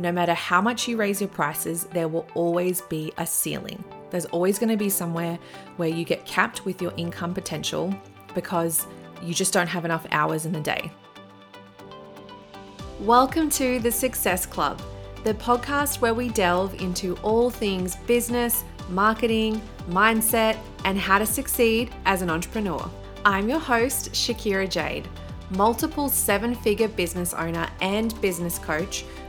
no matter how much you raise your prices, there will always be a ceiling. There's always going to be somewhere where you get capped with your income potential because you just don't have enough hours in the day. Welcome to the Success Club, the podcast where we delve into all things business, marketing, mindset, and how to succeed as an entrepreneur. I'm your host, Shakira Jade, multiple seven figure business owner and business coach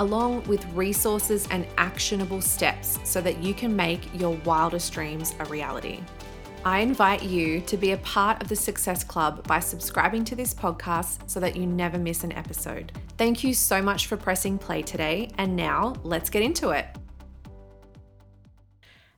along with resources and actionable steps so that you can make your wildest dreams a reality. I invite you to be a part of the Success Club by subscribing to this podcast so that you never miss an episode. Thank you so much for pressing play today, and now let's get into it.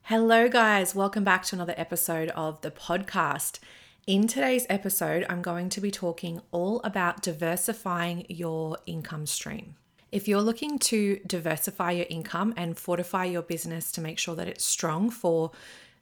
Hello, guys. Welcome back to another episode of the podcast. In today's episode, I'm going to be talking all about diversifying your income stream. If you're looking to diversify your income and fortify your business to make sure that it's strong for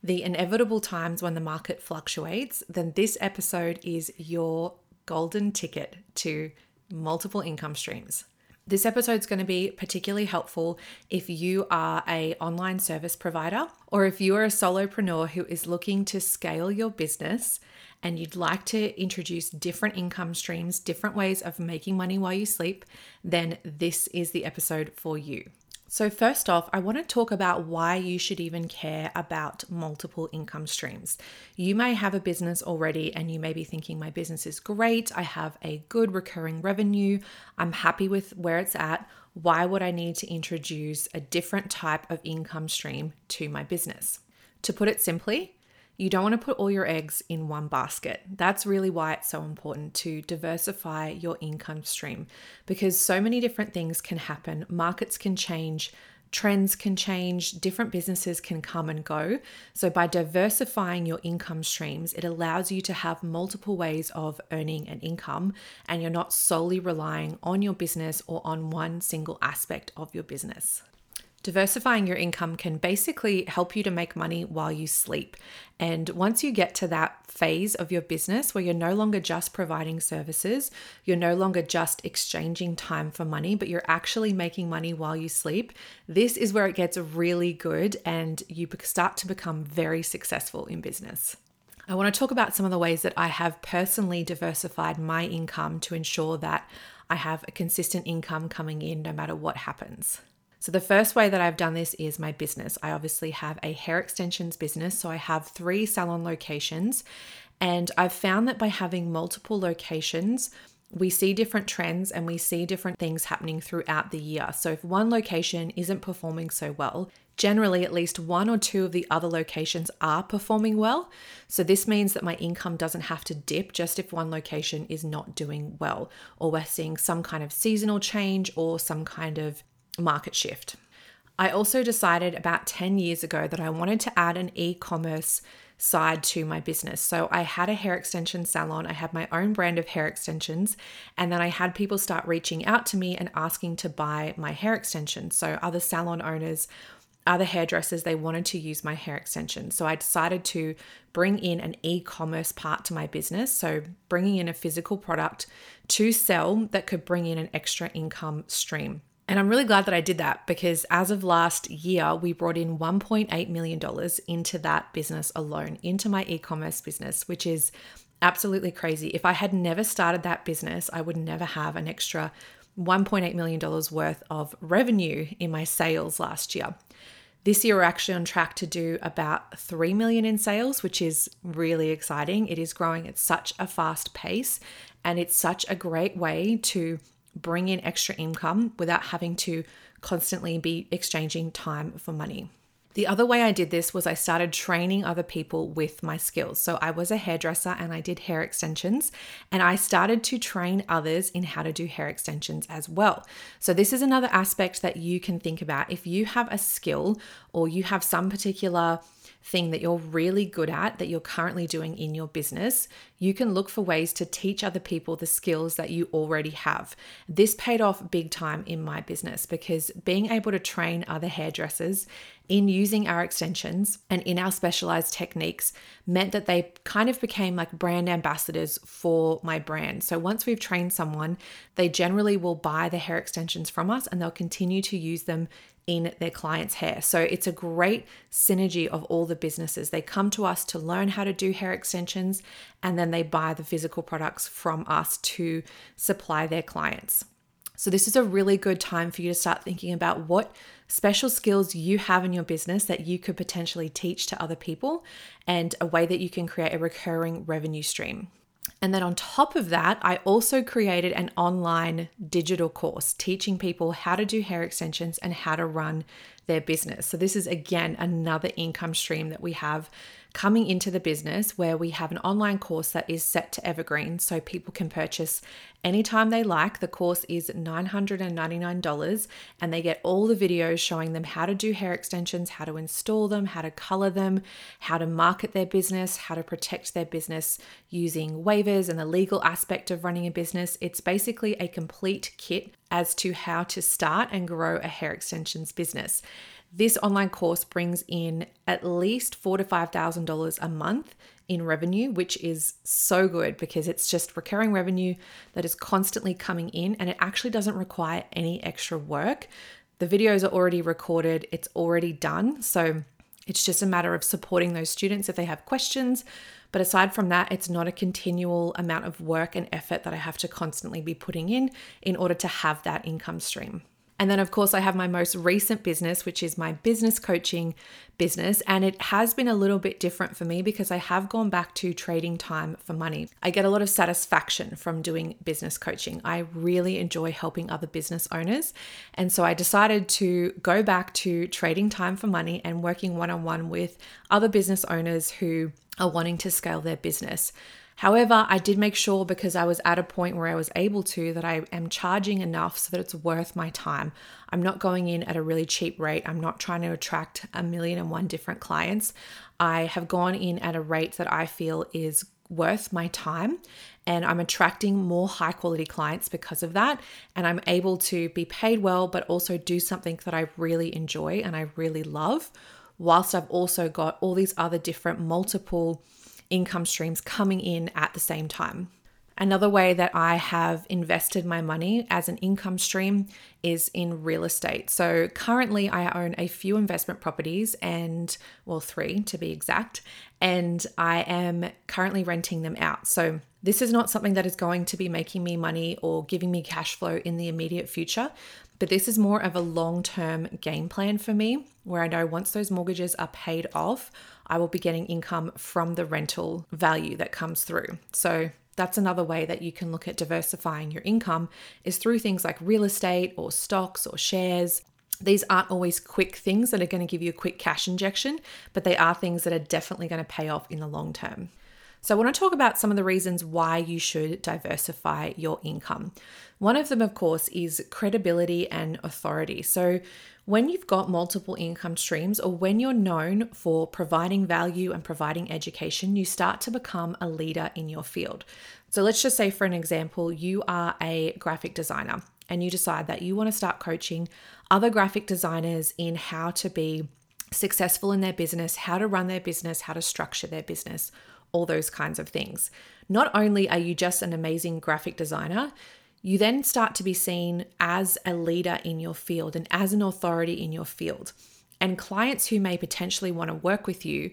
the inevitable times when the market fluctuates, then this episode is your golden ticket to multiple income streams. This episode is going to be particularly helpful if you are a online service provider or if you are a solopreneur who is looking to scale your business and you'd like to introduce different income streams, different ways of making money while you sleep, then this is the episode for you. So, first off, I want to talk about why you should even care about multiple income streams. You may have a business already and you may be thinking, My business is great. I have a good recurring revenue. I'm happy with where it's at. Why would I need to introduce a different type of income stream to my business? To put it simply, you don't want to put all your eggs in one basket. That's really why it's so important to diversify your income stream because so many different things can happen. Markets can change, trends can change, different businesses can come and go. So, by diversifying your income streams, it allows you to have multiple ways of earning an income and you're not solely relying on your business or on one single aspect of your business. Diversifying your income can basically help you to make money while you sleep. And once you get to that phase of your business where you're no longer just providing services, you're no longer just exchanging time for money, but you're actually making money while you sleep, this is where it gets really good and you start to become very successful in business. I want to talk about some of the ways that I have personally diversified my income to ensure that I have a consistent income coming in no matter what happens. So, the first way that I've done this is my business. I obviously have a hair extensions business. So, I have three salon locations. And I've found that by having multiple locations, we see different trends and we see different things happening throughout the year. So, if one location isn't performing so well, generally at least one or two of the other locations are performing well. So, this means that my income doesn't have to dip just if one location is not doing well, or we're seeing some kind of seasonal change or some kind of market shift. I also decided about 10 years ago that I wanted to add an e commerce side to my business. So I had a hair extension salon, I had my own brand of hair extensions, and then I had people start reaching out to me and asking to buy my hair extensions. So other salon owners, other hairdressers, they wanted to use my hair extensions. So I decided to bring in an e commerce part to my business. So bringing in a physical product to sell that could bring in an extra income stream. And I'm really glad that I did that because as of last year, we brought in $1.8 million into that business alone, into my e commerce business, which is absolutely crazy. If I had never started that business, I would never have an extra $1.8 million worth of revenue in my sales last year. This year, we're actually on track to do about 3 million in sales, which is really exciting. It is growing at such a fast pace, and it's such a great way to bring in extra income without having to constantly be exchanging time for money. The other way I did this was I started training other people with my skills. So I was a hairdresser and I did hair extensions, and I started to train others in how to do hair extensions as well. So, this is another aspect that you can think about. If you have a skill or you have some particular thing that you're really good at that you're currently doing in your business, you can look for ways to teach other people the skills that you already have. This paid off big time in my business because being able to train other hairdressers in using our extensions and in our specialized techniques meant that they kind of became like brand ambassadors for my brand. So once we've trained someone, they generally will buy the hair extensions from us and they'll continue to use them in their client's hair. So it's a great synergy of all the businesses. They come to us to learn how to do hair extensions and then they buy the physical products from us to supply their clients. So, this is a really good time for you to start thinking about what special skills you have in your business that you could potentially teach to other people and a way that you can create a recurring revenue stream. And then on top of that, I also created an online digital course teaching people how to do hair extensions and how to run their business. So, this is again another income stream that we have coming into the business where we have an online course that is set to evergreen so people can purchase anytime they like. The course is $999 and they get all the videos showing them how to do hair extensions, how to install them, how to color them, how to market their business, how to protect their business using waivers and the legal aspect of running a business. It's basically a complete kit as to how to start and grow a hair extensions business. This online course brings in at least four to five thousand dollars a month in revenue, which is so good because it's just recurring revenue that is constantly coming in and it actually doesn't require any extra work. The videos are already recorded, it's already done. So it's just a matter of supporting those students if they have questions. But aside from that, it's not a continual amount of work and effort that I have to constantly be putting in in order to have that income stream. And then, of course, I have my most recent business, which is my business coaching business. And it has been a little bit different for me because I have gone back to trading time for money. I get a lot of satisfaction from doing business coaching. I really enjoy helping other business owners. And so I decided to go back to trading time for money and working one on one with other business owners who are wanting to scale their business. However, I did make sure because I was at a point where I was able to that I am charging enough so that it's worth my time. I'm not going in at a really cheap rate. I'm not trying to attract a million and one different clients. I have gone in at a rate that I feel is worth my time and I'm attracting more high quality clients because of that. And I'm able to be paid well, but also do something that I really enjoy and I really love, whilst I've also got all these other different multiple income streams coming in at the same time. Another way that I have invested my money as an income stream is in real estate. So currently, I own a few investment properties and, well, three to be exact, and I am currently renting them out. So this is not something that is going to be making me money or giving me cash flow in the immediate future, but this is more of a long term game plan for me where I know once those mortgages are paid off, I will be getting income from the rental value that comes through. So that's another way that you can look at diversifying your income is through things like real estate or stocks or shares. These aren't always quick things that are going to give you a quick cash injection, but they are things that are definitely going to pay off in the long term. So, I want to talk about some of the reasons why you should diversify your income. One of them, of course, is credibility and authority. So, when you've got multiple income streams or when you're known for providing value and providing education, you start to become a leader in your field. So let's just say, for an example, you are a graphic designer and you decide that you want to start coaching other graphic designers in how to be successful in their business, how to run their business, how to structure their business, all those kinds of things. Not only are you just an amazing graphic designer, you then start to be seen as a leader in your field and as an authority in your field. And clients who may potentially want to work with you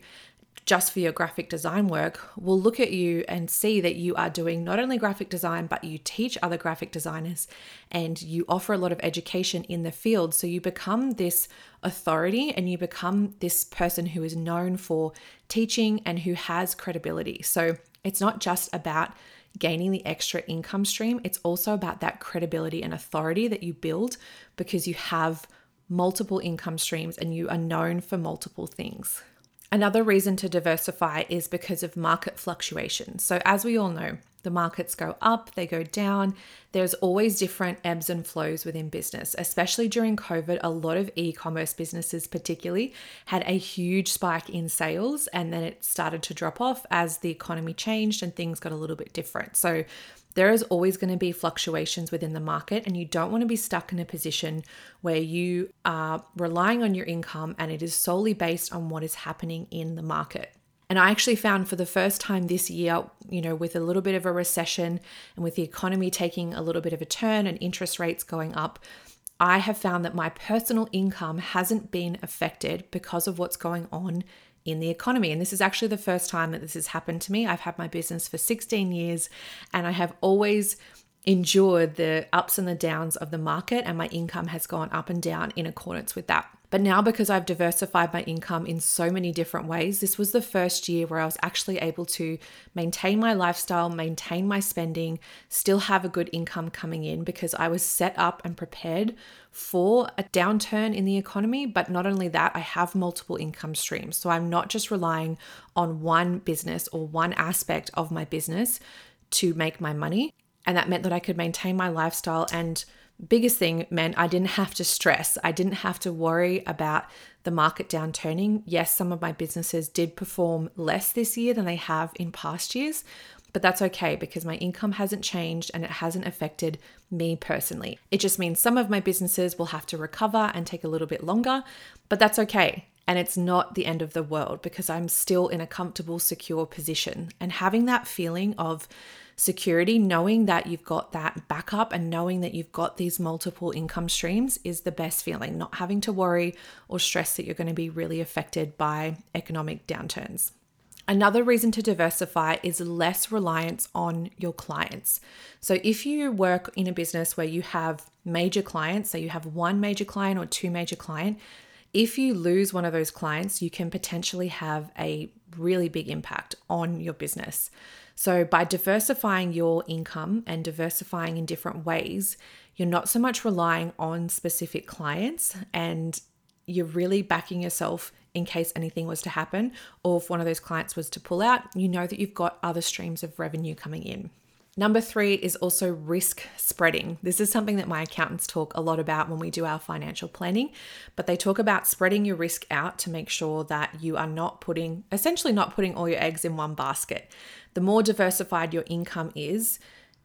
just for your graphic design work will look at you and see that you are doing not only graphic design, but you teach other graphic designers and you offer a lot of education in the field. So you become this authority and you become this person who is known for teaching and who has credibility. So it's not just about gaining the extra income stream, it's also about that credibility and authority that you build because you have multiple income streams and you are known for multiple things. Another reason to diversify is because of market fluctuations. So, as we all know, The markets go up, they go down. There's always different ebbs and flows within business, especially during COVID. A lot of e commerce businesses, particularly, had a huge spike in sales and then it started to drop off as the economy changed and things got a little bit different. So, there is always going to be fluctuations within the market, and you don't want to be stuck in a position where you are relying on your income and it is solely based on what is happening in the market. And I actually found for the first time this year, you know, with a little bit of a recession and with the economy taking a little bit of a turn and interest rates going up, I have found that my personal income hasn't been affected because of what's going on in the economy. And this is actually the first time that this has happened to me. I've had my business for 16 years and I have always endured the ups and the downs of the market, and my income has gone up and down in accordance with that. But now, because I've diversified my income in so many different ways, this was the first year where I was actually able to maintain my lifestyle, maintain my spending, still have a good income coming in because I was set up and prepared for a downturn in the economy. But not only that, I have multiple income streams. So I'm not just relying on one business or one aspect of my business to make my money. And that meant that I could maintain my lifestyle and biggest thing meant I didn't have to stress. I didn't have to worry about the market downturning. Yes, some of my businesses did perform less this year than they have in past years, but that's okay because my income hasn't changed and it hasn't affected me personally. It just means some of my businesses will have to recover and take a little bit longer, but that's okay. And it's not the end of the world because I'm still in a comfortable, secure position. And having that feeling of security, knowing that you've got that backup and knowing that you've got these multiple income streams is the best feeling, not having to worry or stress that you're going to be really affected by economic downturns. Another reason to diversify is less reliance on your clients. So, if you work in a business where you have major clients, so you have one major client or two major client, if you lose one of those clients, you can potentially have a really big impact on your business. So, by diversifying your income and diversifying in different ways, you're not so much relying on specific clients and you're really backing yourself in case anything was to happen, or if one of those clients was to pull out, you know that you've got other streams of revenue coming in. Number three is also risk spreading. This is something that my accountants talk a lot about when we do our financial planning, but they talk about spreading your risk out to make sure that you are not putting, essentially, not putting all your eggs in one basket. The more diversified your income is,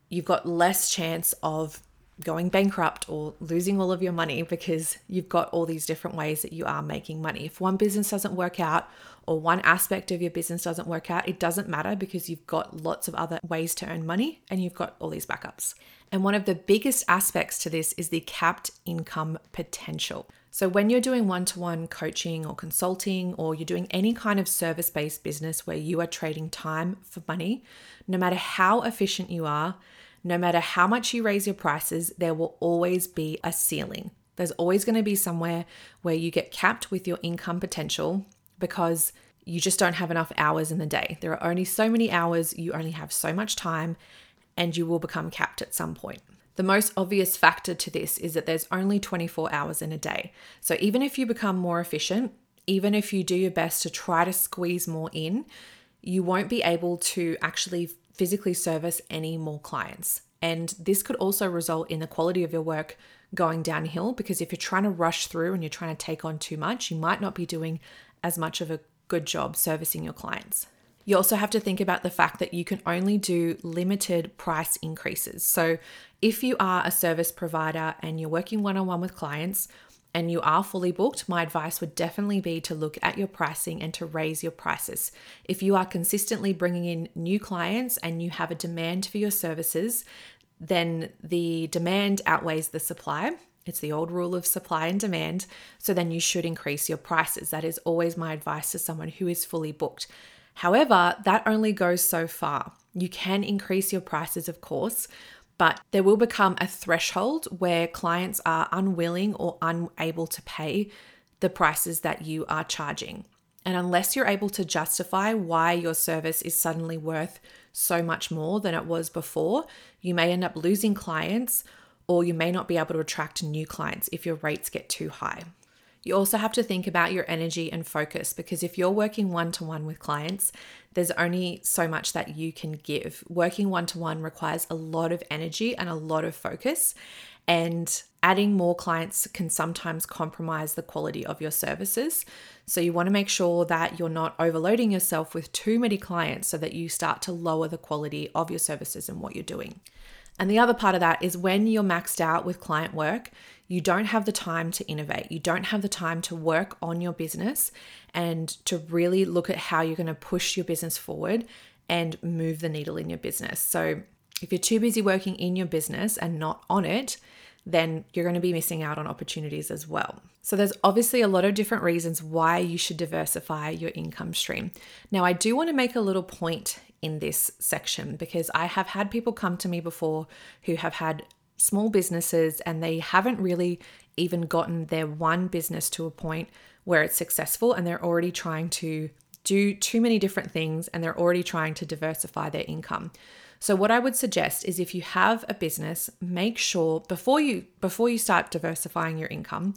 you've got less chance of going bankrupt or losing all of your money because you've got all these different ways that you are making money. If one business doesn't work out or one aspect of your business doesn't work out, it doesn't matter because you've got lots of other ways to earn money and you've got all these backups. And one of the biggest aspects to this is the capped income potential. So, when you're doing one to one coaching or consulting, or you're doing any kind of service based business where you are trading time for money, no matter how efficient you are, no matter how much you raise your prices, there will always be a ceiling. There's always going to be somewhere where you get capped with your income potential because you just don't have enough hours in the day. There are only so many hours, you only have so much time, and you will become capped at some point. The most obvious factor to this is that there's only 24 hours in a day. So even if you become more efficient, even if you do your best to try to squeeze more in, you won't be able to actually physically service any more clients. And this could also result in the quality of your work going downhill because if you're trying to rush through and you're trying to take on too much, you might not be doing as much of a good job servicing your clients. You also have to think about the fact that you can only do limited price increases. So, if you are a service provider and you're working one on one with clients, and you are fully booked, my advice would definitely be to look at your pricing and to raise your prices. If you are consistently bringing in new clients and you have a demand for your services, then the demand outweighs the supply. It's the old rule of supply and demand. So then you should increase your prices. That is always my advice to someone who is fully booked. However, that only goes so far. You can increase your prices, of course, but there will become a threshold where clients are unwilling or unable to pay the prices that you are charging. And unless you're able to justify why your service is suddenly worth so much more than it was before, you may end up losing clients or you may not be able to attract new clients if your rates get too high. You also have to think about your energy and focus because if you're working one to one with clients, there's only so much that you can give. Working one to one requires a lot of energy and a lot of focus. And adding more clients can sometimes compromise the quality of your services. So, you want to make sure that you're not overloading yourself with too many clients so that you start to lower the quality of your services and what you're doing. And the other part of that is when you're maxed out with client work, you don't have the time to innovate. You don't have the time to work on your business and to really look at how you're going to push your business forward and move the needle in your business. So, if you're too busy working in your business and not on it, then you're going to be missing out on opportunities as well. So, there's obviously a lot of different reasons why you should diversify your income stream. Now, I do want to make a little point in this section because I have had people come to me before who have had small businesses and they haven't really even gotten their one business to a point where it's successful and they're already trying to do too many different things and they're already trying to diversify their income. So what I would suggest is if you have a business, make sure before you before you start diversifying your income,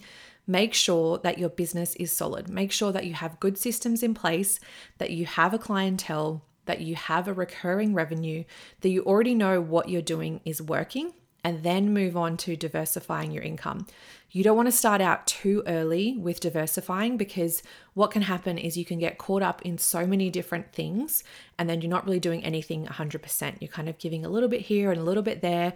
make sure that your business is solid. Make sure that you have good systems in place, that you have a clientele, that you have a recurring revenue, that you already know what you're doing is working and then move on to diversifying your income. You don't want to start out too early with diversifying because what can happen is you can get caught up in so many different things and then you're not really doing anything 100%. You're kind of giving a little bit here and a little bit there,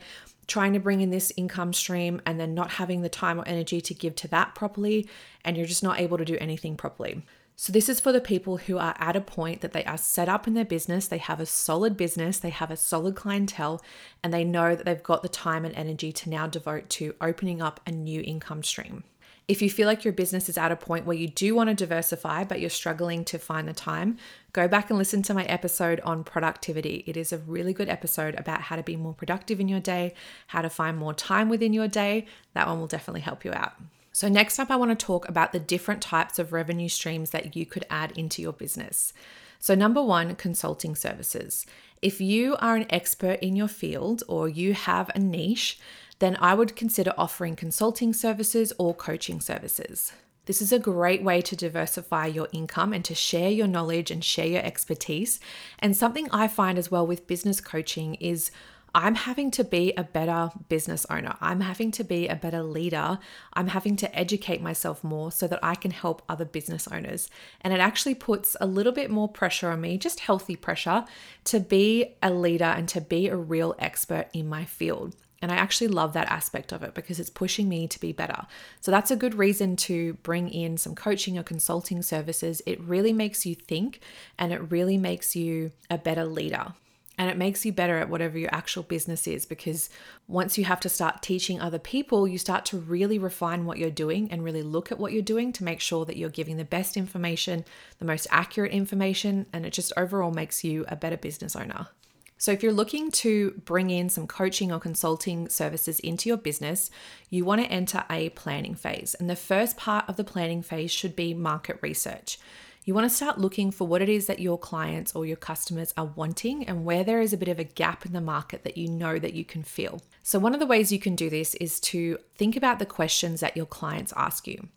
trying to bring in this income stream and then not having the time or energy to give to that properly, and you're just not able to do anything properly. So, this is for the people who are at a point that they are set up in their business, they have a solid business, they have a solid clientele, and they know that they've got the time and energy to now devote to opening up a new income stream. If you feel like your business is at a point where you do want to diversify, but you're struggling to find the time, go back and listen to my episode on productivity. It is a really good episode about how to be more productive in your day, how to find more time within your day. That one will definitely help you out. So, next up, I want to talk about the different types of revenue streams that you could add into your business. So, number one, consulting services. If you are an expert in your field or you have a niche, then I would consider offering consulting services or coaching services. This is a great way to diversify your income and to share your knowledge and share your expertise. And something I find as well with business coaching is I'm having to be a better business owner. I'm having to be a better leader. I'm having to educate myself more so that I can help other business owners. And it actually puts a little bit more pressure on me, just healthy pressure, to be a leader and to be a real expert in my field. And I actually love that aspect of it because it's pushing me to be better. So that's a good reason to bring in some coaching or consulting services. It really makes you think and it really makes you a better leader. And it makes you better at whatever your actual business is because once you have to start teaching other people, you start to really refine what you're doing and really look at what you're doing to make sure that you're giving the best information, the most accurate information, and it just overall makes you a better business owner. So, if you're looking to bring in some coaching or consulting services into your business, you want to enter a planning phase. And the first part of the planning phase should be market research. You want to start looking for what it is that your clients or your customers are wanting and where there is a bit of a gap in the market that you know that you can fill. So, one of the ways you can do this is to think about the questions that your clients ask you.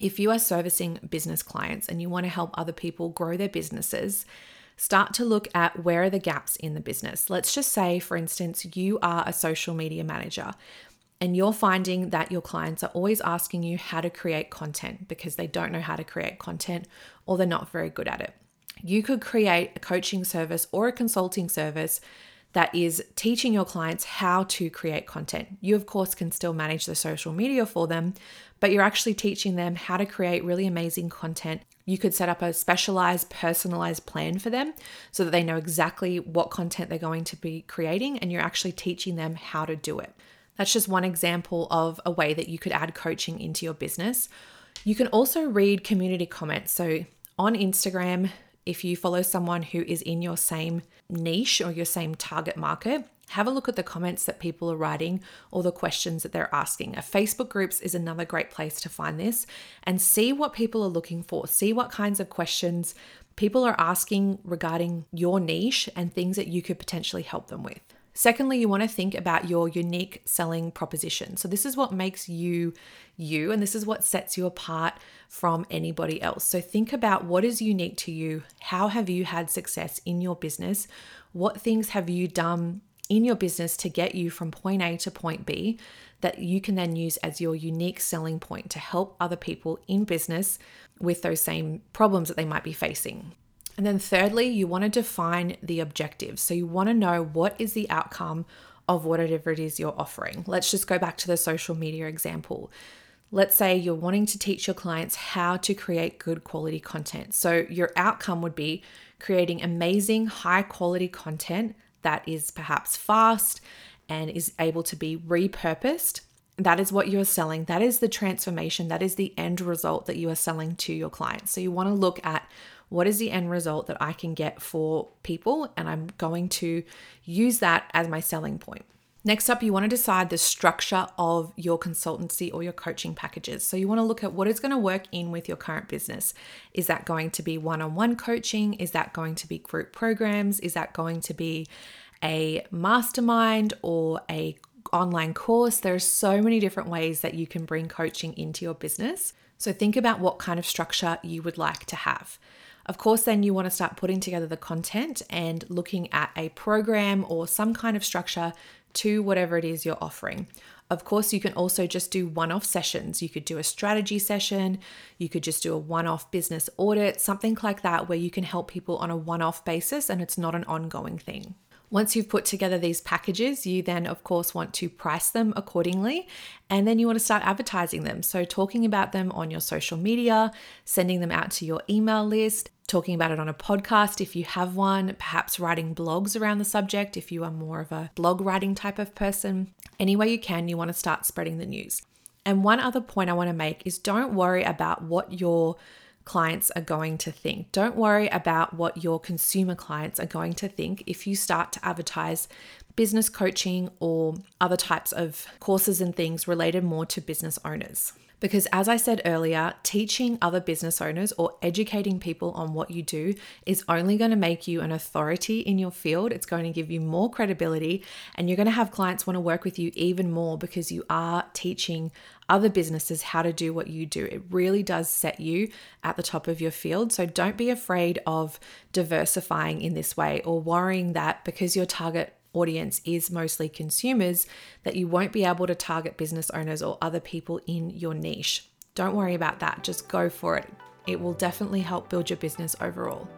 If you are servicing business clients and you want to help other people grow their businesses, start to look at where are the gaps in the business. Let's just say, for instance, you are a social media manager and you're finding that your clients are always asking you how to create content because they don't know how to create content or they're not very good at it. You could create a coaching service or a consulting service that is teaching your clients how to create content. You, of course, can still manage the social media for them, but you're actually teaching them how to create really amazing content. You could set up a specialized, personalized plan for them so that they know exactly what content they're going to be creating, and you're actually teaching them how to do it. That's just one example of a way that you could add coaching into your business. You can also read community comments. So on Instagram, if you follow someone who is in your same niche or your same target market, have a look at the comments that people are writing or the questions that they're asking. A Facebook groups is another great place to find this and see what people are looking for. See what kinds of questions people are asking regarding your niche and things that you could potentially help them with. Secondly, you want to think about your unique selling proposition. So, this is what makes you you, and this is what sets you apart from anybody else. So, think about what is unique to you. How have you had success in your business? What things have you done in your business to get you from point A to point B that you can then use as your unique selling point to help other people in business with those same problems that they might be facing. And then, thirdly, you want to define the objective. So, you want to know what is the outcome of whatever it is you're offering. Let's just go back to the social media example. Let's say you're wanting to teach your clients how to create good quality content. So, your outcome would be creating amazing, high quality content that is perhaps fast and is able to be repurposed. That is what you're selling. That is the transformation. That is the end result that you are selling to your clients. So, you want to look at what is the end result that I can get for people? And I'm going to use that as my selling point. Next up, you want to decide the structure of your consultancy or your coaching packages. So, you want to look at what is going to work in with your current business. Is that going to be one on one coaching? Is that going to be group programs? Is that going to be a mastermind or a online course? There are so many different ways that you can bring coaching into your business. So, think about what kind of structure you would like to have. Of course, then you want to start putting together the content and looking at a program or some kind of structure to whatever it is you're offering. Of course, you can also just do one off sessions. You could do a strategy session, you could just do a one off business audit, something like that, where you can help people on a one off basis and it's not an ongoing thing. Once you've put together these packages, you then, of course, want to price them accordingly. And then you want to start advertising them. So, talking about them on your social media, sending them out to your email list, talking about it on a podcast if you have one, perhaps writing blogs around the subject if you are more of a blog writing type of person. Any way you can, you want to start spreading the news. And one other point I want to make is don't worry about what your clients are going to think. Don't worry about what your consumer clients are going to think if you start to advertise business coaching or other types of courses and things related more to business owners. Because, as I said earlier, teaching other business owners or educating people on what you do is only going to make you an authority in your field. It's going to give you more credibility, and you're going to have clients want to work with you even more because you are teaching other businesses how to do what you do. It really does set you at the top of your field. So, don't be afraid of diversifying in this way or worrying that because your target audience is mostly consumers, that you won't be able to target business owners or other people in your niche. Don't worry about that, just go for it. It will definitely help build your business overall.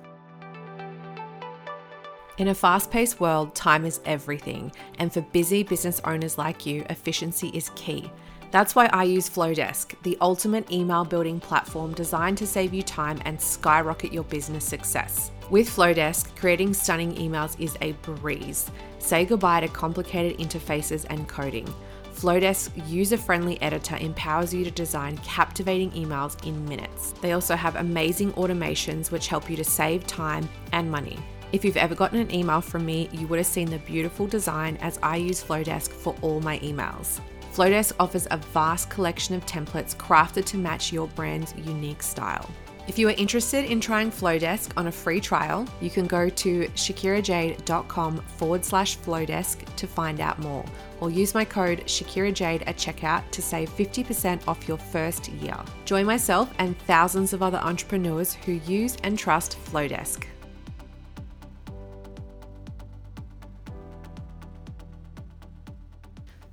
In a fast paced world, time is everything, and for busy business owners like you, efficiency is key. That's why I use Flodesk, the ultimate email building platform designed to save you time and skyrocket your business success. With Flodesk, creating stunning emails is a breeze. Say goodbye to complicated interfaces and coding. Flodesk's user friendly editor empowers you to design captivating emails in minutes. They also have amazing automations which help you to save time and money. If you've ever gotten an email from me, you would have seen the beautiful design as I use Flodesk for all my emails. Flodesk offers a vast collection of templates crafted to match your brand's unique style. If you are interested in trying Flodesk on a free trial, you can go to shakirajade.com forward slash Flodesk to find out more, or use my code ShakiraJade at checkout to save 50% off your first year. Join myself and thousands of other entrepreneurs who use and trust Flodesk.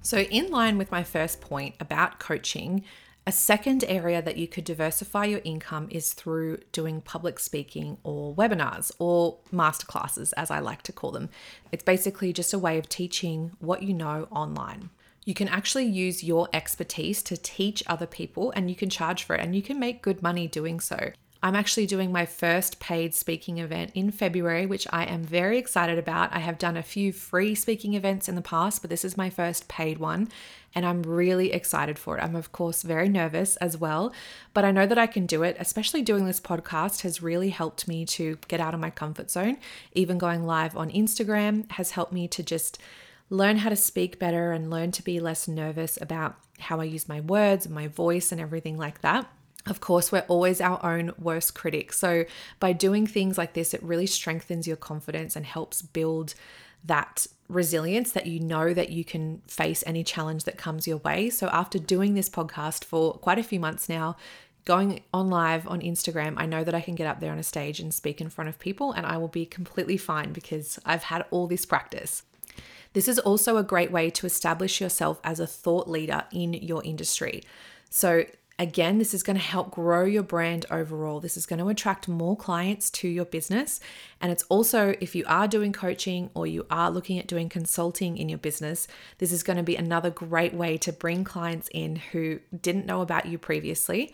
So, in line with my first point about coaching, a second area that you could diversify your income is through doing public speaking or webinars or masterclasses, as I like to call them. It's basically just a way of teaching what you know online. You can actually use your expertise to teach other people and you can charge for it and you can make good money doing so. I'm actually doing my first paid speaking event in February, which I am very excited about. I have done a few free speaking events in the past, but this is my first paid one, and I'm really excited for it. I'm, of course, very nervous as well, but I know that I can do it. Especially doing this podcast has really helped me to get out of my comfort zone. Even going live on Instagram has helped me to just learn how to speak better and learn to be less nervous about how I use my words my voice and everything like that. Of course, we're always our own worst critic. So, by doing things like this, it really strengthens your confidence and helps build that resilience that you know that you can face any challenge that comes your way. So after doing this podcast for quite a few months now, going on live on Instagram, I know that I can get up there on a stage and speak in front of people and I will be completely fine because I've had all this practice. This is also a great way to establish yourself as a thought leader in your industry. So, again, this is going to help grow your brand overall. This is going to attract more clients to your business. And it's also, if you are doing coaching or you are looking at doing consulting in your business, this is going to be another great way to bring clients in who didn't know about you previously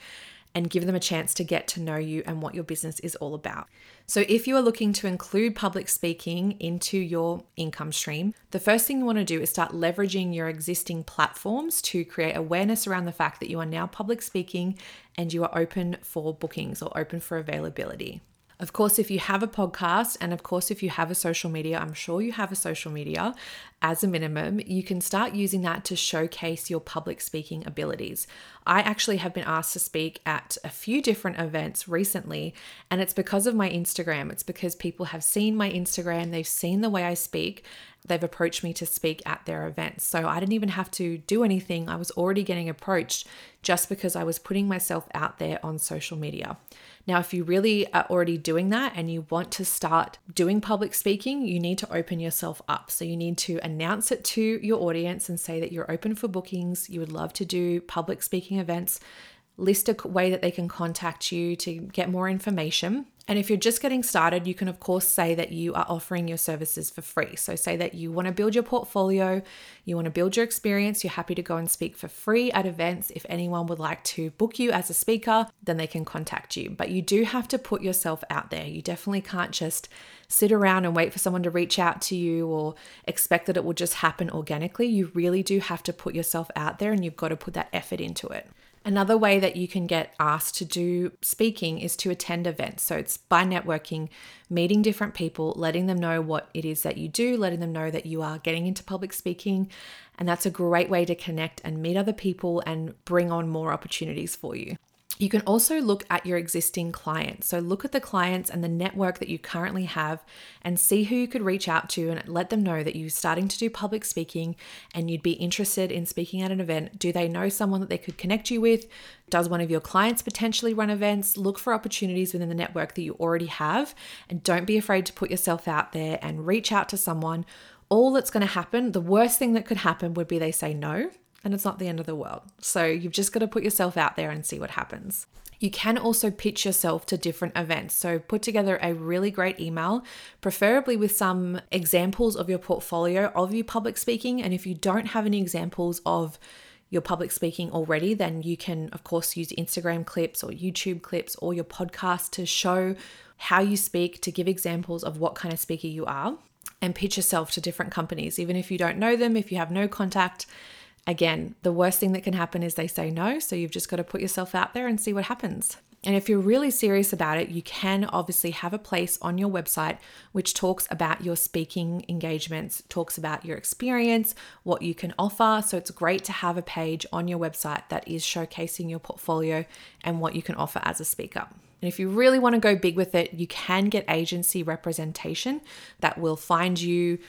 and give them a chance to get to know you and what your business is all about. So, if you are looking to include public speaking into your income stream, the first thing you want to do is start leveraging your existing platforms to create awareness around the fact that you are now public speaking and you are open for bookings or open for availability. Of course, if you have a podcast, and of course, if you have a social media, I'm sure you have a social media as a minimum, you can start using that to showcase your public speaking abilities. I actually have been asked to speak at a few different events recently, and it's because of my Instagram. It's because people have seen my Instagram, they've seen the way I speak, they've approached me to speak at their events. So I didn't even have to do anything. I was already getting approached just because I was putting myself out there on social media. Now, if you really are already doing that and you want to start doing public speaking, you need to open yourself up. So you need to announce it to your audience and say that you're open for bookings, you would love to do public speaking events, list a way that they can contact you to get more information. And if you're just getting started, you can, of course, say that you are offering your services for free. So, say that you want to build your portfolio, you want to build your experience, you're happy to go and speak for free at events. If anyone would like to book you as a speaker, then they can contact you. But you do have to put yourself out there. You definitely can't just sit around and wait for someone to reach out to you or expect that it will just happen organically. You really do have to put yourself out there and you've got to put that effort into it. Another way that you can get asked to do speaking is to attend events. So it's by networking, meeting different people, letting them know what it is that you do, letting them know that you are getting into public speaking. And that's a great way to connect and meet other people and bring on more opportunities for you. You can also look at your existing clients. So, look at the clients and the network that you currently have and see who you could reach out to and let them know that you're starting to do public speaking and you'd be interested in speaking at an event. Do they know someone that they could connect you with? Does one of your clients potentially run events? Look for opportunities within the network that you already have and don't be afraid to put yourself out there and reach out to someone. All that's going to happen, the worst thing that could happen would be they say no and it's not the end of the world. So you've just got to put yourself out there and see what happens. You can also pitch yourself to different events. So put together a really great email, preferably with some examples of your portfolio of you public speaking. And if you don't have any examples of your public speaking already, then you can, of course, use Instagram clips or YouTube clips or your podcast to show how you speak, to give examples of what kind of speaker you are, and pitch yourself to different companies. Even if you don't know them, if you have no contact, Again, the worst thing that can happen is they say no. So you've just got to put yourself out there and see what happens. And if you're really serious about it, you can obviously have a place on your website which talks about your speaking engagements, talks about your experience, what you can offer. So it's great to have a page on your website that is showcasing your portfolio and what you can offer as a speaker. And if you really want to go big with it, you can get agency representation that will find you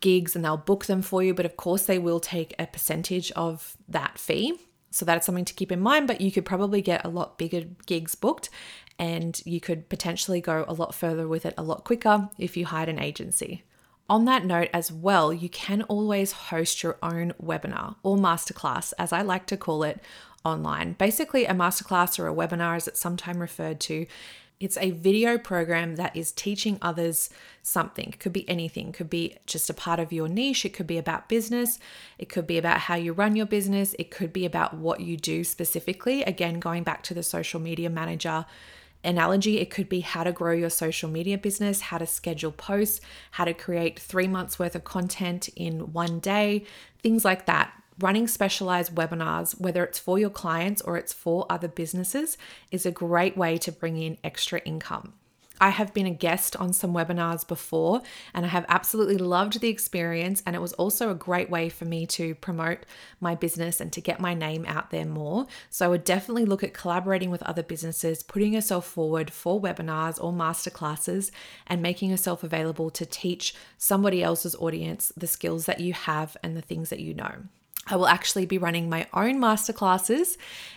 gigs and they'll book them for you, but of course they will take a percentage of that fee. So that's something to keep in mind, but you could probably get a lot bigger gigs booked and you could potentially go a lot further with it a lot quicker if you hired an agency. On that note, as well, you can always host your own webinar or masterclass, as I like to call it, online. Basically, a masterclass or a webinar, as it's sometimes referred to, it's a video program that is teaching others something. It could be anything, could be just a part of your niche, it could be about business, it could be about how you run your business, it could be about what you do specifically. Again, going back to the social media manager analogy, it could be how to grow your social media business, how to schedule posts, how to create three months worth of content in one day, things like that running specialized webinars, whether it's for your clients or it's for other businesses, is a great way to bring in extra income. I have been a guest on some webinars before and I have absolutely loved the experience. And it was also a great way for me to promote my business and to get my name out there more. So I would definitely look at collaborating with other businesses, putting yourself forward for webinars or masterclasses, and making yourself available to teach somebody else's audience the skills that you have and the things that you know. I will actually be running my own masterclasses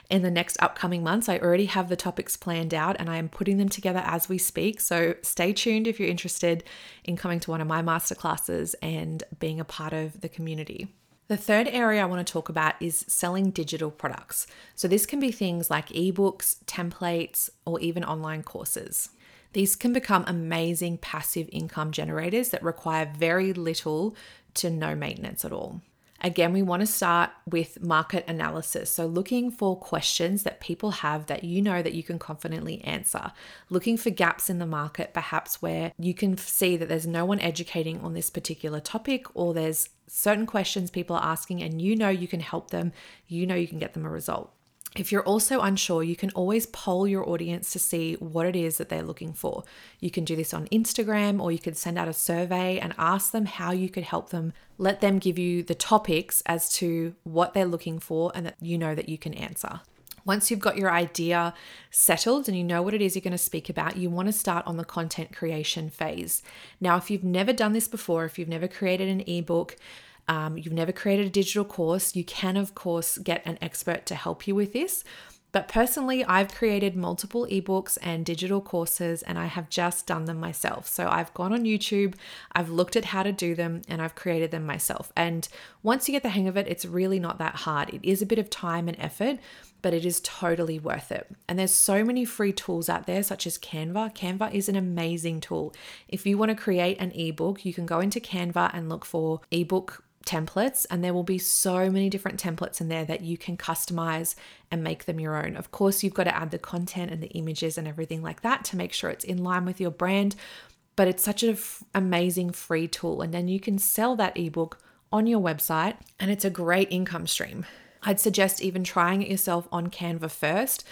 in the next upcoming months. I already have the topics planned out and I am putting them together as we speak. So stay tuned if you're interested in coming to one of my masterclasses and being a part of the community. The third area I want to talk about is selling digital products. So, this can be things like ebooks, templates, or even online courses. These can become amazing passive income generators that require very little to no maintenance at all. Again, we want to start with market analysis. So, looking for questions that people have that you know that you can confidently answer, looking for gaps in the market, perhaps where you can see that there's no one educating on this particular topic or there's certain questions people are asking and you know you can help them, you know you can get them a result. If you're also unsure, you can always poll your audience to see what it is that they're looking for. You can do this on Instagram or you could send out a survey and ask them how you could help them. Let them give you the topics as to what they're looking for and that you know that you can answer. Once you've got your idea settled and you know what it is you're going to speak about, you want to start on the content creation phase. Now, if you've never done this before, if you've never created an ebook, um, you've never created a digital course, you can, of course, get an expert to help you with this. But personally, I've created multiple ebooks and digital courses, and I have just done them myself. So I've gone on YouTube, I've looked at how to do them, and I've created them myself. And once you get the hang of it, it's really not that hard. It is a bit of time and effort, but it is totally worth it. And there's so many free tools out there, such as Canva. Canva is an amazing tool. If you want to create an ebook, you can go into Canva and look for ebook templates, and there will be so many different templates in there that you can customize and make them your own. Of course, you've got to add the content and the images and everything like that to make sure it's in line with your brand, but it's such an f- amazing free tool. And then you can sell that ebook on your website, and it's a great income stream. I'd suggest even trying it yourself on Canva first.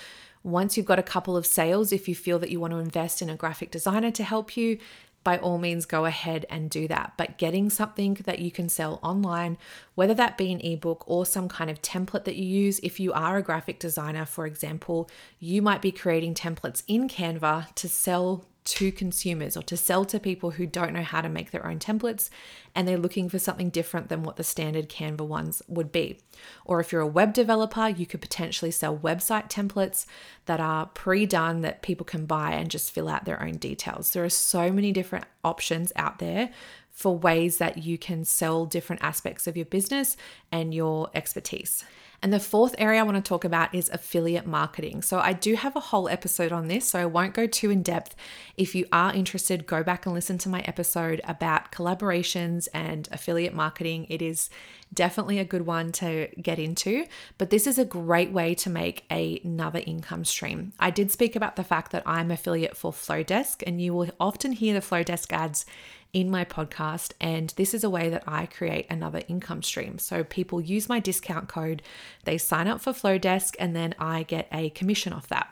Once you've got a couple of sales, if you feel that you want to invest in a graphic designer to help you, by all means go ahead and do that. But getting something that you can sell online, whether that be an ebook or some kind of template that you use, if you are a graphic designer, for example, you might be creating templates in Canva to sell to consumers or to sell to people who don't know how to make their own templates and they're looking for something different than what the standard Canva ones would be. Or if you're a web developer, you could potentially sell website templates that are pre done that people can buy and just fill out their own details. There are so many different options out there for ways that you can sell different aspects of your business and your expertise. And the fourth area I want to talk about is affiliate marketing. So I do have a whole episode on this, so I won't go too in depth. If you are interested, go back and listen to my episode about collaborations and affiliate marketing. It is definitely a good one to get into, but this is a great way to make another income stream. I did speak about the fact that I'm affiliate for Flodesk and you will often hear the Flodesk ads in my podcast. And this is a way that I create another income stream. So people use my discount code, they sign up for Flodesk, and then I get a commission off that.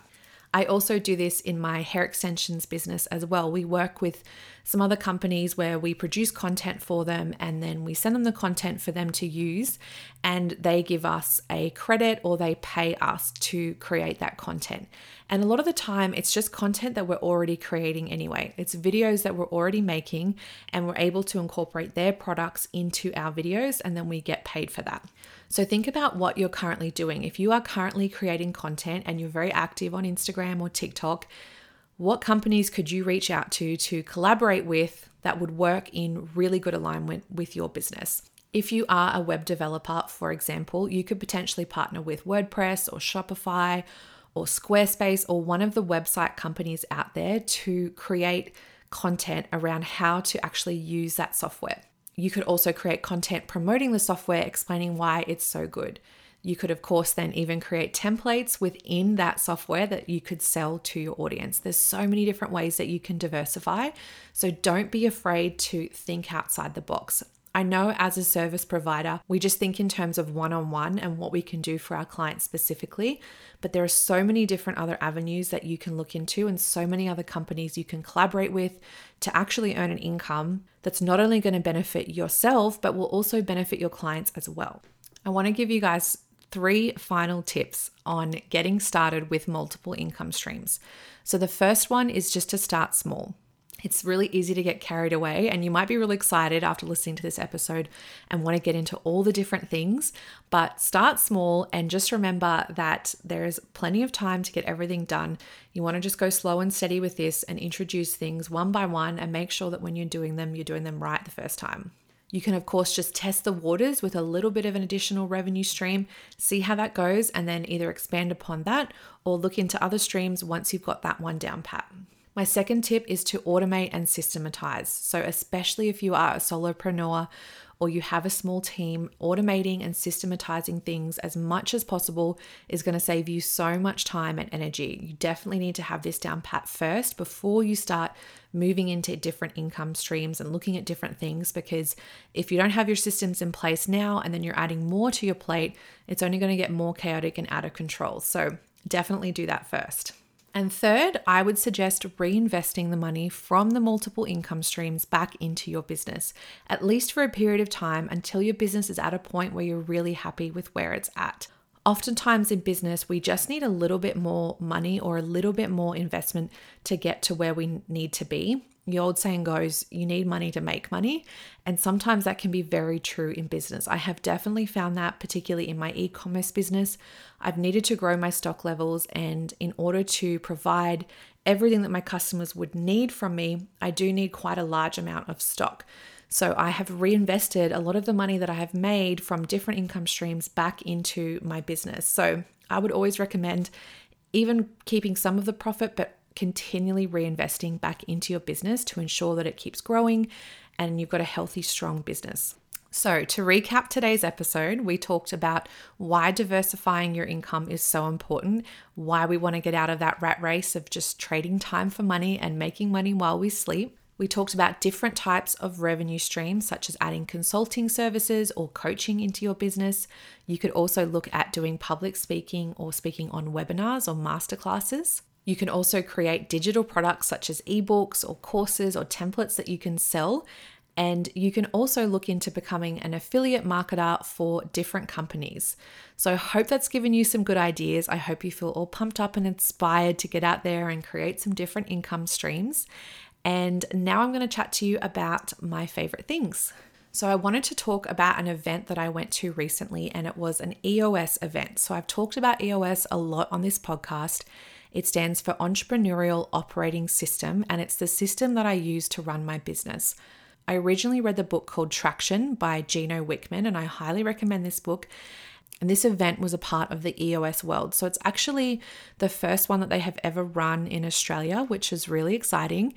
I also do this in my hair extensions business as well. We work with some other companies where we produce content for them and then we send them the content for them to use, and they give us a credit or they pay us to create that content. And a lot of the time, it's just content that we're already creating anyway. It's videos that we're already making, and we're able to incorporate their products into our videos, and then we get paid for that. So think about what you're currently doing. If you are currently creating content and you're very active on Instagram or TikTok, what companies could you reach out to to collaborate with that would work in really good alignment with your business? If you are a web developer, for example, you could potentially partner with WordPress or Shopify or Squarespace or one of the website companies out there to create content around how to actually use that software. You could also create content promoting the software, explaining why it's so good. You could, of course, then even create templates within that software that you could sell to your audience. There's so many different ways that you can diversify. So don't be afraid to think outside the box. I know as a service provider, we just think in terms of one on one and what we can do for our clients specifically. But there are so many different other avenues that you can look into, and so many other companies you can collaborate with to actually earn an income that's not only going to benefit yourself, but will also benefit your clients as well. I want to give you guys three final tips on getting started with multiple income streams. So, the first one is just to start small. It's really easy to get carried away, and you might be really excited after listening to this episode and want to get into all the different things. But start small and just remember that there is plenty of time to get everything done. You want to just go slow and steady with this and introduce things one by one and make sure that when you're doing them, you're doing them right the first time. You can, of course, just test the waters with a little bit of an additional revenue stream, see how that goes, and then either expand upon that or look into other streams once you've got that one down pat. My second tip is to automate and systematize. So, especially if you are a solopreneur or you have a small team, automating and systematizing things as much as possible is going to save you so much time and energy. You definitely need to have this down pat first before you start moving into different income streams and looking at different things because if you don't have your systems in place now and then you're adding more to your plate, it's only going to get more chaotic and out of control. So, definitely do that first. And third, I would suggest reinvesting the money from the multiple income streams back into your business, at least for a period of time until your business is at a point where you're really happy with where it's at. Oftentimes in business, we just need a little bit more money or a little bit more investment to get to where we need to be. The old saying goes, you need money to make money. And sometimes that can be very true in business. I have definitely found that, particularly in my e commerce business. I've needed to grow my stock levels, and in order to provide everything that my customers would need from me, I do need quite a large amount of stock. So I have reinvested a lot of the money that I have made from different income streams back into my business. So I would always recommend even keeping some of the profit, but continually reinvesting back into your business to ensure that it keeps growing and you've got a healthy, strong business. So, to recap today's episode, we talked about why diversifying your income is so important, why we want to get out of that rat race of just trading time for money and making money while we sleep. We talked about different types of revenue streams, such as adding consulting services or coaching into your business. You could also look at doing public speaking or speaking on webinars or masterclasses. You can also create digital products such as ebooks or courses or templates that you can sell. And you can also look into becoming an affiliate marketer for different companies. So, I hope that's given you some good ideas. I hope you feel all pumped up and inspired to get out there and create some different income streams. And now I'm going to chat to you about my favorite things. So, I wanted to talk about an event that I went to recently, and it was an EOS event. So, I've talked about EOS a lot on this podcast. It stands for Entrepreneurial Operating System, and it's the system that I use to run my business. I originally read the book called Traction by Gino Wickman, and I highly recommend this book. And this event was a part of the EOS world. So it's actually the first one that they have ever run in Australia, which is really exciting.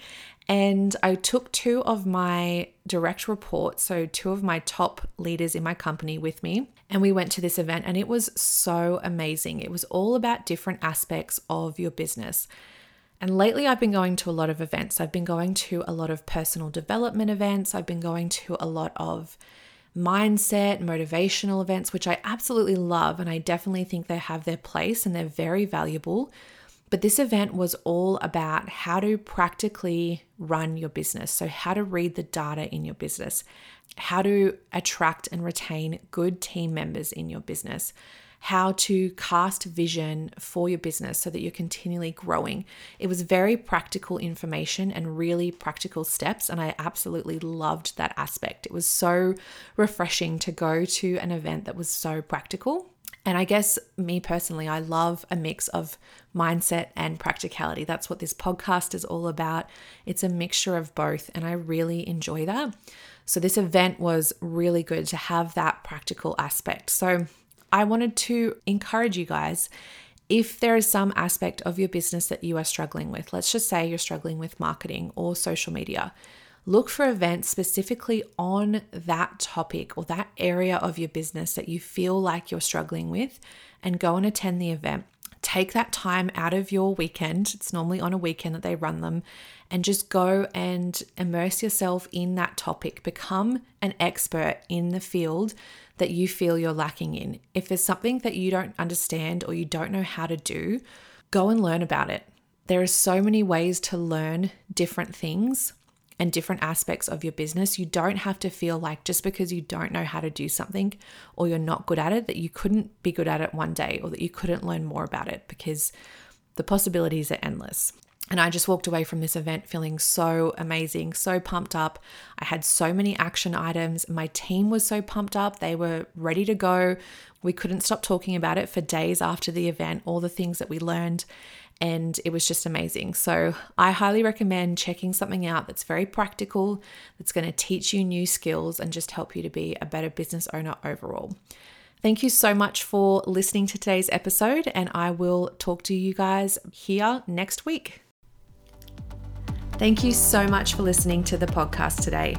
And I took two of my direct reports, so two of my top leaders in my company with me, and we went to this event, and it was so amazing. It was all about different aspects of your business. And lately, I've been going to a lot of events. I've been going to a lot of personal development events. I've been going to a lot of mindset, motivational events, which I absolutely love. And I definitely think they have their place and they're very valuable. But this event was all about how to practically run your business. So, how to read the data in your business, how to attract and retain good team members in your business, how to cast vision for your business so that you're continually growing. It was very practical information and really practical steps. And I absolutely loved that aspect. It was so refreshing to go to an event that was so practical. And I guess me personally, I love a mix of mindset and practicality. That's what this podcast is all about. It's a mixture of both, and I really enjoy that. So, this event was really good to have that practical aspect. So, I wanted to encourage you guys if there is some aspect of your business that you are struggling with, let's just say you're struggling with marketing or social media, Look for events specifically on that topic or that area of your business that you feel like you're struggling with and go and attend the event. Take that time out of your weekend. It's normally on a weekend that they run them and just go and immerse yourself in that topic. Become an expert in the field that you feel you're lacking in. If there's something that you don't understand or you don't know how to do, go and learn about it. There are so many ways to learn different things and different aspects of your business. You don't have to feel like just because you don't know how to do something or you're not good at it, that you couldn't be good at it one day or that you couldn't learn more about it because the possibilities are endless. And I just walked away from this event feeling so amazing, so pumped up. I had so many action items. My team was so pumped up. They were ready to go. We couldn't stop talking about it for days after the event, all the things that we learned. And it was just amazing. So I highly recommend checking something out that's very practical, that's going to teach you new skills and just help you to be a better business owner overall. Thank you so much for listening to today's episode, and I will talk to you guys here next week. Thank you so much for listening to the podcast today.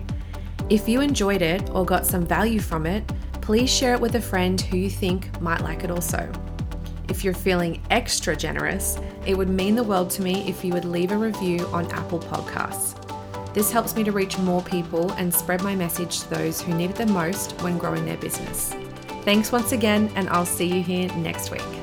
If you enjoyed it or got some value from it, please share it with a friend who you think might like it also. If you're feeling extra generous, it would mean the world to me if you would leave a review on Apple Podcasts. This helps me to reach more people and spread my message to those who need it the most when growing their business. Thanks once again, and I'll see you here next week.